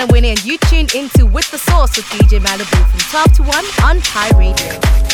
this Winnie and you tune into With the Sauce with DJ Malibu from 12 to 1 on Pie Radio.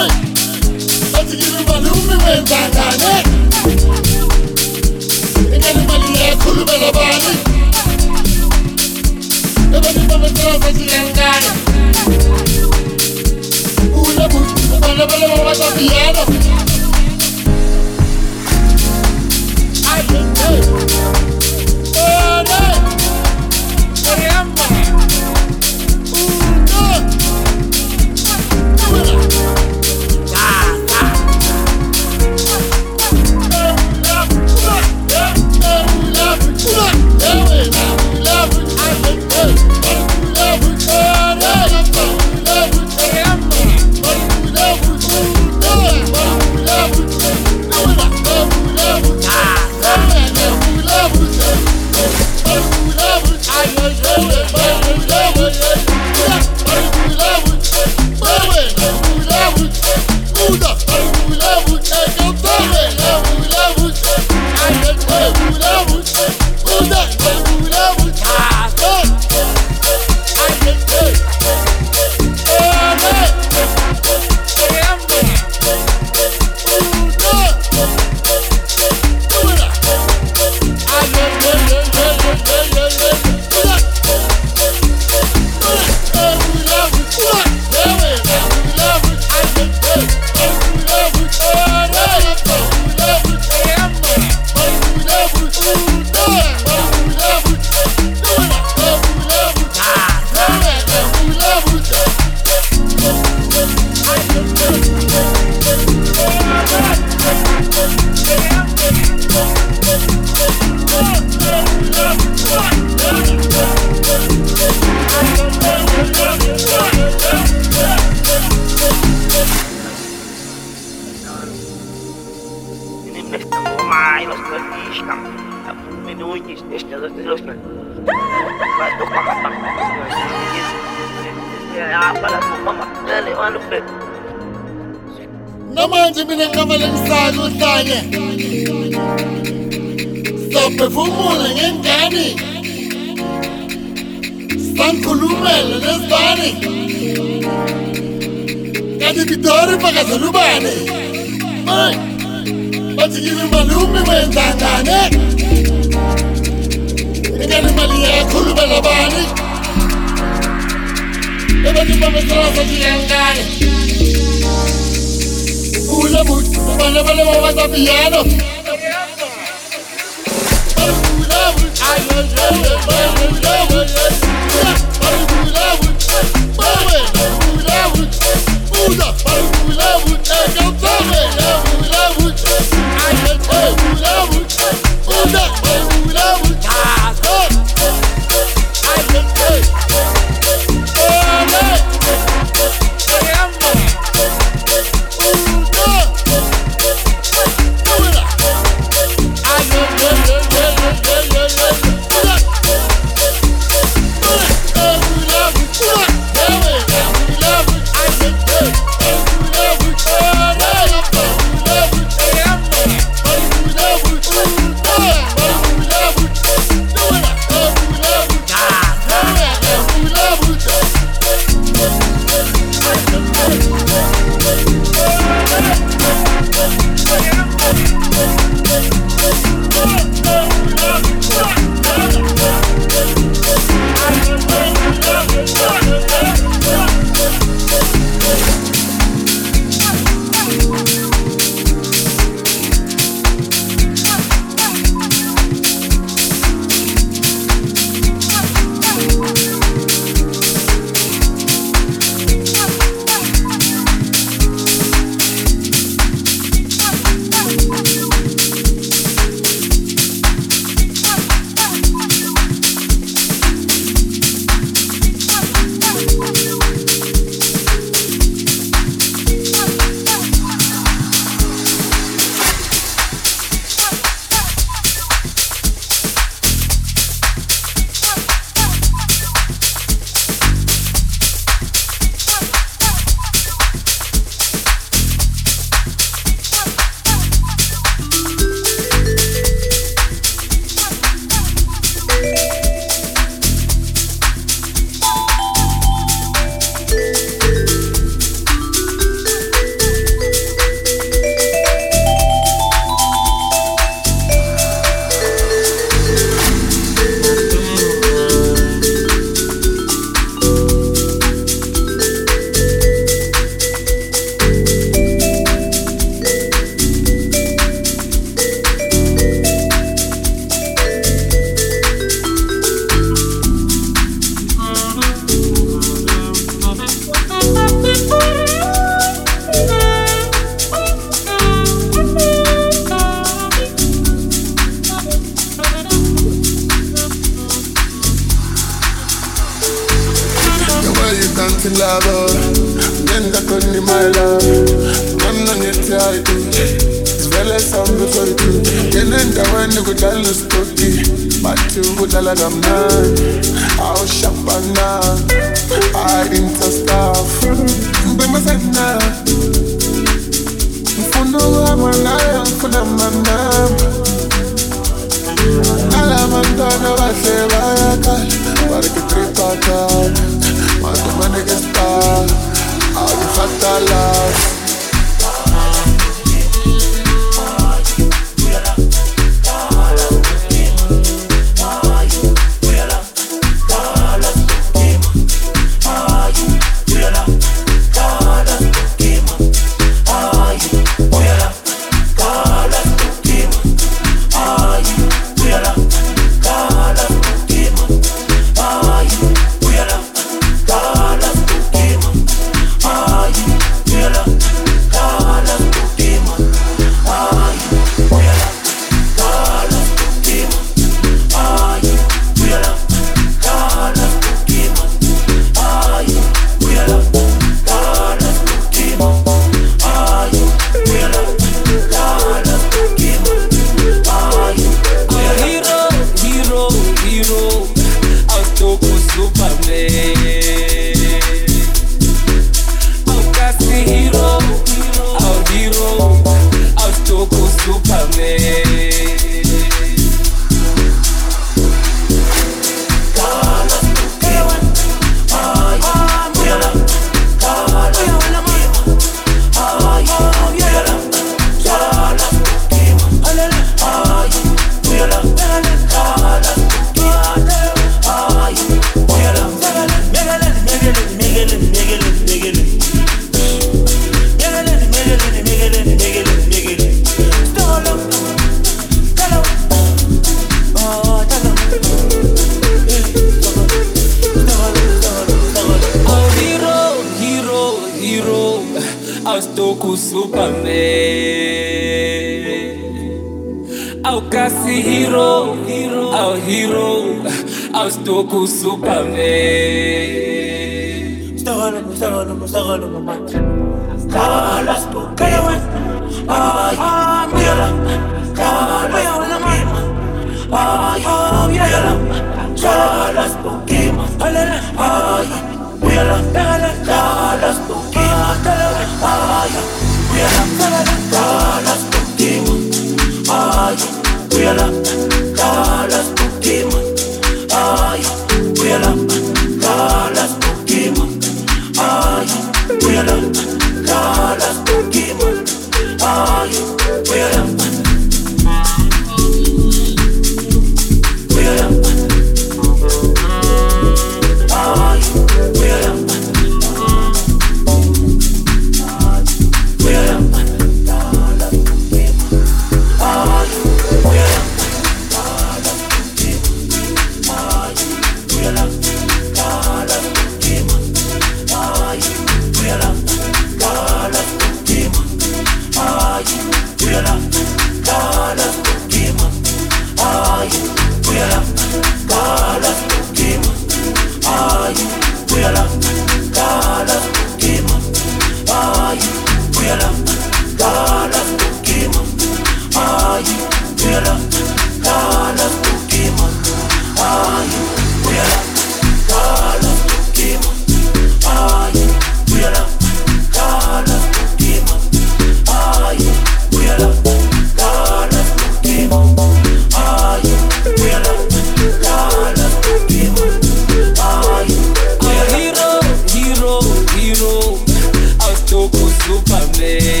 Superman.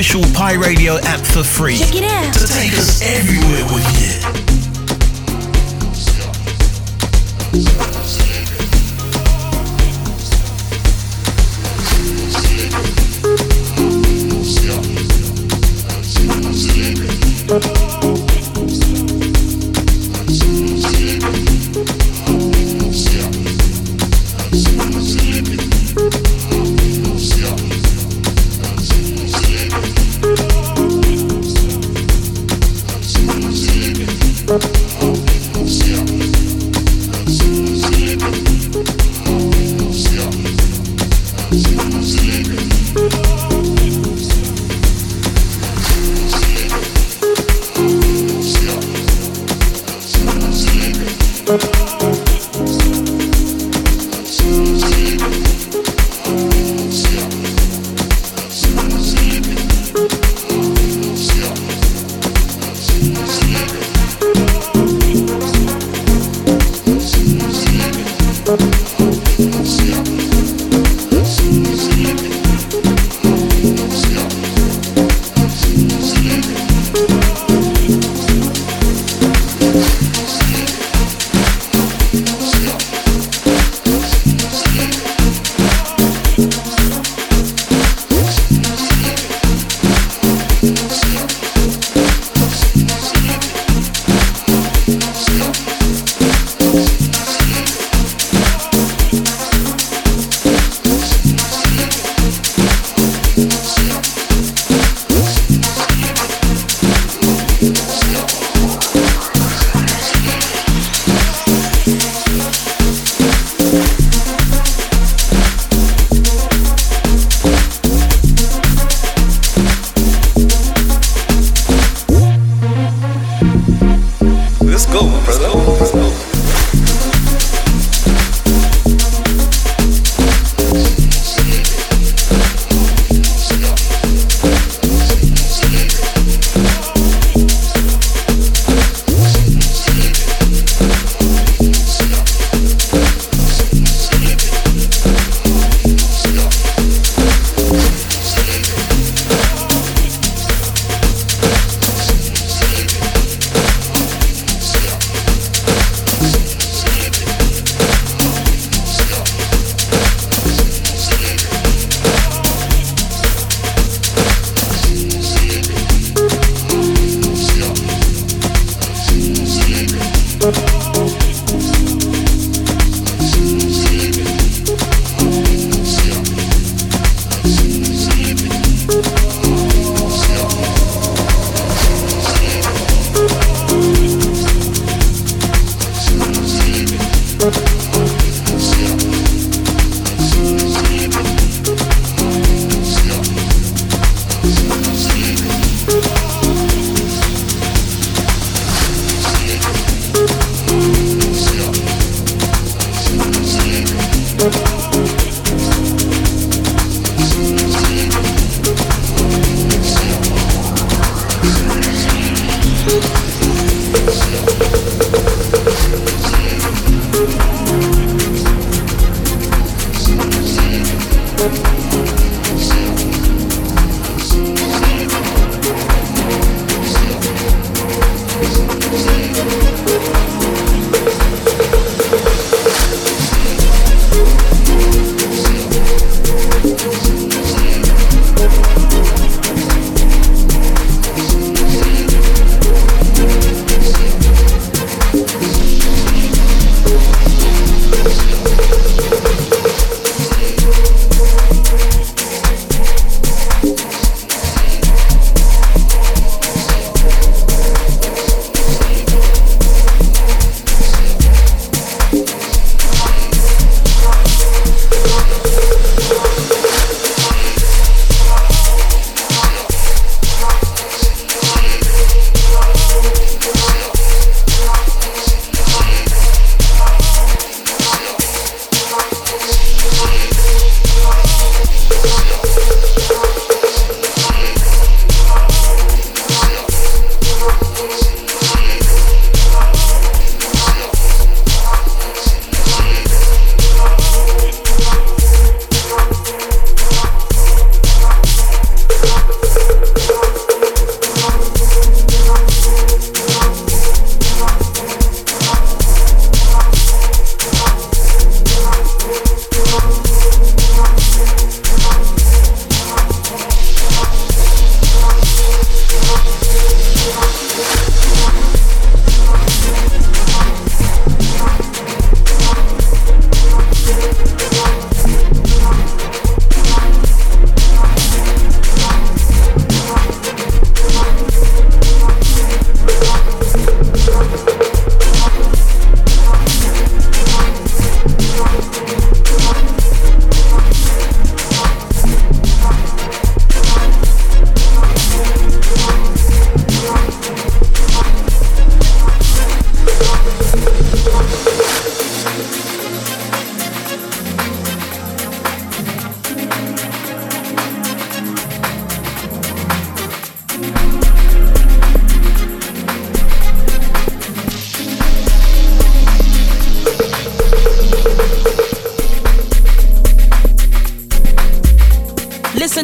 Official Pie Radio app for free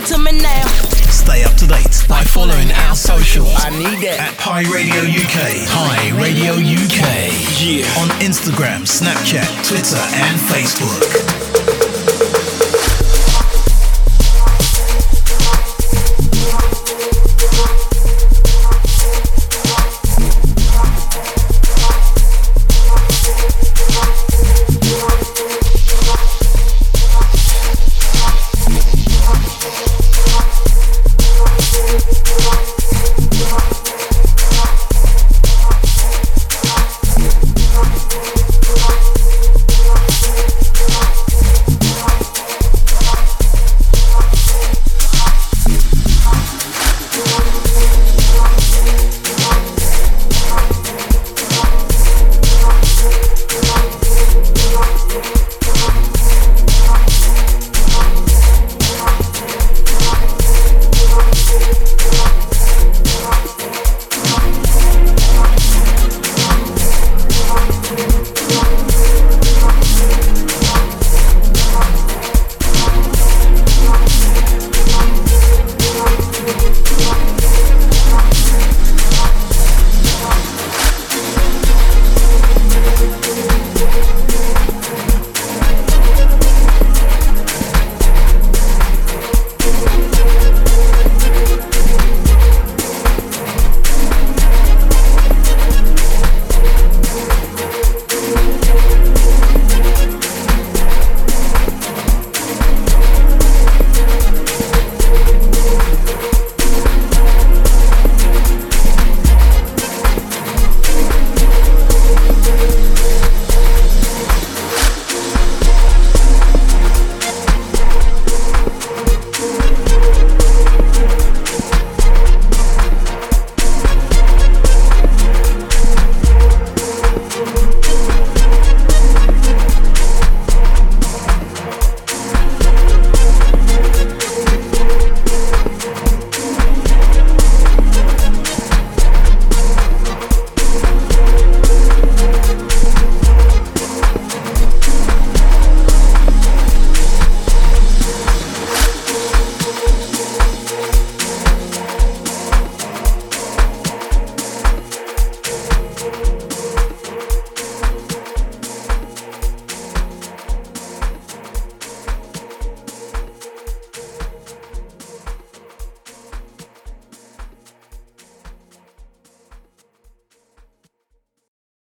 To me now. Stay up to date by following our socials I need that. at Pie Radio UK. Pie Radio UK. Yeah. On Instagram, Snapchat, Twitter, and Facebook.